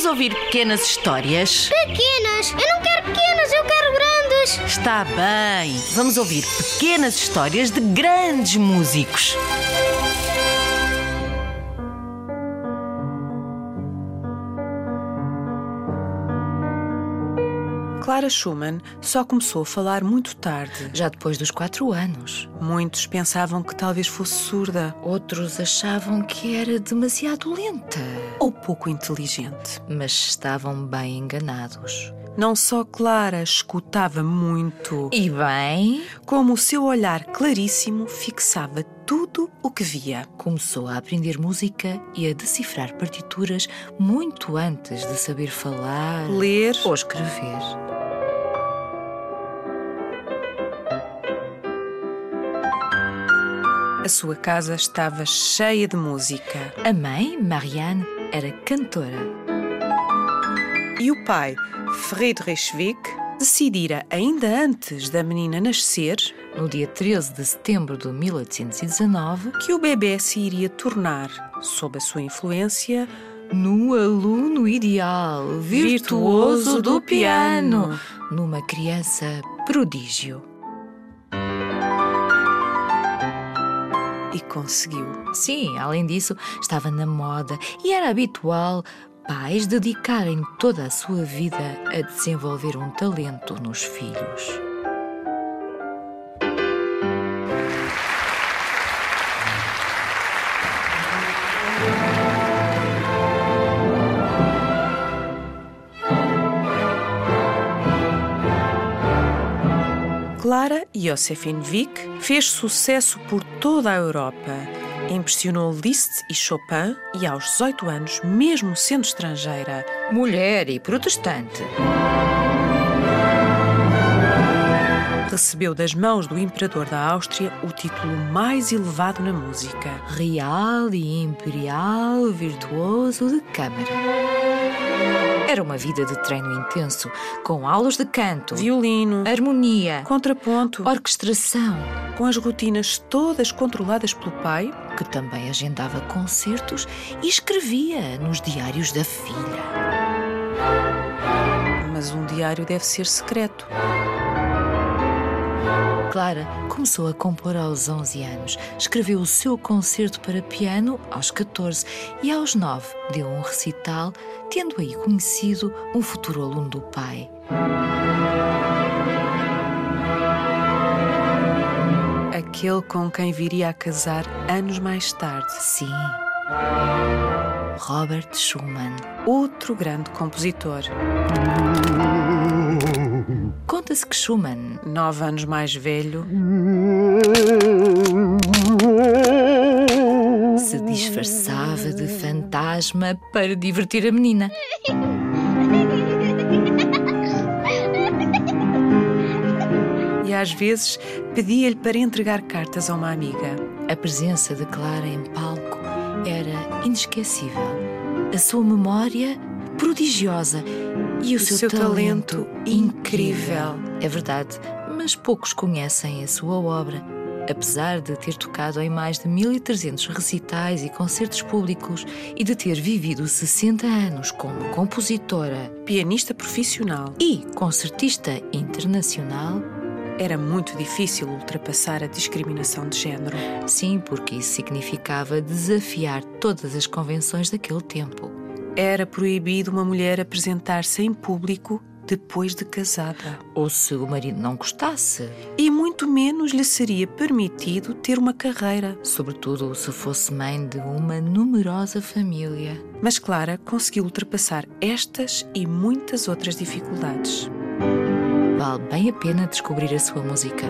Vamos ouvir pequenas histórias? Pequenas! Eu não quero pequenas, eu quero grandes! Está bem. Vamos ouvir pequenas histórias de grandes músicos. Clara Schumann só começou a falar muito tarde. Já depois dos quatro anos. Muitos pensavam que talvez fosse surda Outros achavam que era demasiado lenta. ou pouco inteligente. Mas estavam bem enganados. Não só Clara escutava muito, E bem, como o seu olhar claríssimo fixava tudo o que via. começou a aprender música e a decifrar partituras muito antes de saber falar Ler ou escrever. a sua casa estava cheia de música. A mãe, Marianne, era cantora. E o pai, Friedrich Wick, decidira ainda antes da menina nascer No dia 13 de setembro de 1819, que o bebê se iria tornar, sob a sua influência, no aluno ideal, virtuoso do piano, numa criança prodígio. e conseguiu. Sim, além disso, estava na moda e era habitual pais dedicarem toda a sua vida a desenvolver um talento nos filhos. Clara Josephine Wick fez sucesso por toda a Europa. Impressionou Liszt e Chopin e aos 18 anos, mesmo sendo estrangeira, Mulher e protestante. recebeu das mãos do imperador da Áustria o título mais elevado na música. Real e imperial virtuoso de câmara. Era uma vida de treino intenso, com aulas de canto, Violino, harmonia, contraponto, orquestração, com as rotinas todas controladas pelo pai, que também agendava concertos e escrevia nos diários da filha. mas um diário deve ser secreto. Clara começou a compor aos 11 anos, escreveu o seu concerto para piano aos 14 e aos 9 deu um recital, tendo aí conhecido um futuro aluno do pai. Aquele com quem viria a casar anos mais tarde. Sim, Robert Schumann. Outro grande compositor. Conta-se que Schumann Nove anos mais velho, se disfarçava de fantasma para divertir a menina. e às vezes pedia-lhe para entregar cartas a uma amiga. A presença de Clara em palco era inesquecível. A sua memória prodigiosa e o, seu, talento, incrível. É verdade, mas poucos conhecem a sua obra. Apesar de ter tocado em mais de 1300 recitais e concertos públicos e de ter vivido 60 anos como compositora Pianista profissional, e concertista internacional, era muito difícil ultrapassar a discriminação de género. sim, porque isso significava desafiar todas as convenções daquele tempo. Era proibido uma mulher apresentar-se em público depois de casada. Ou se o marido não gostasse, E muito menos lhe seria permitido ter uma carreira. sobretudo se fosse mãe de uma numerosa família. Mas Clara conseguiu ultrapassar estas e muitas outras dificuldades. Vale bem a pena descobrir a sua música.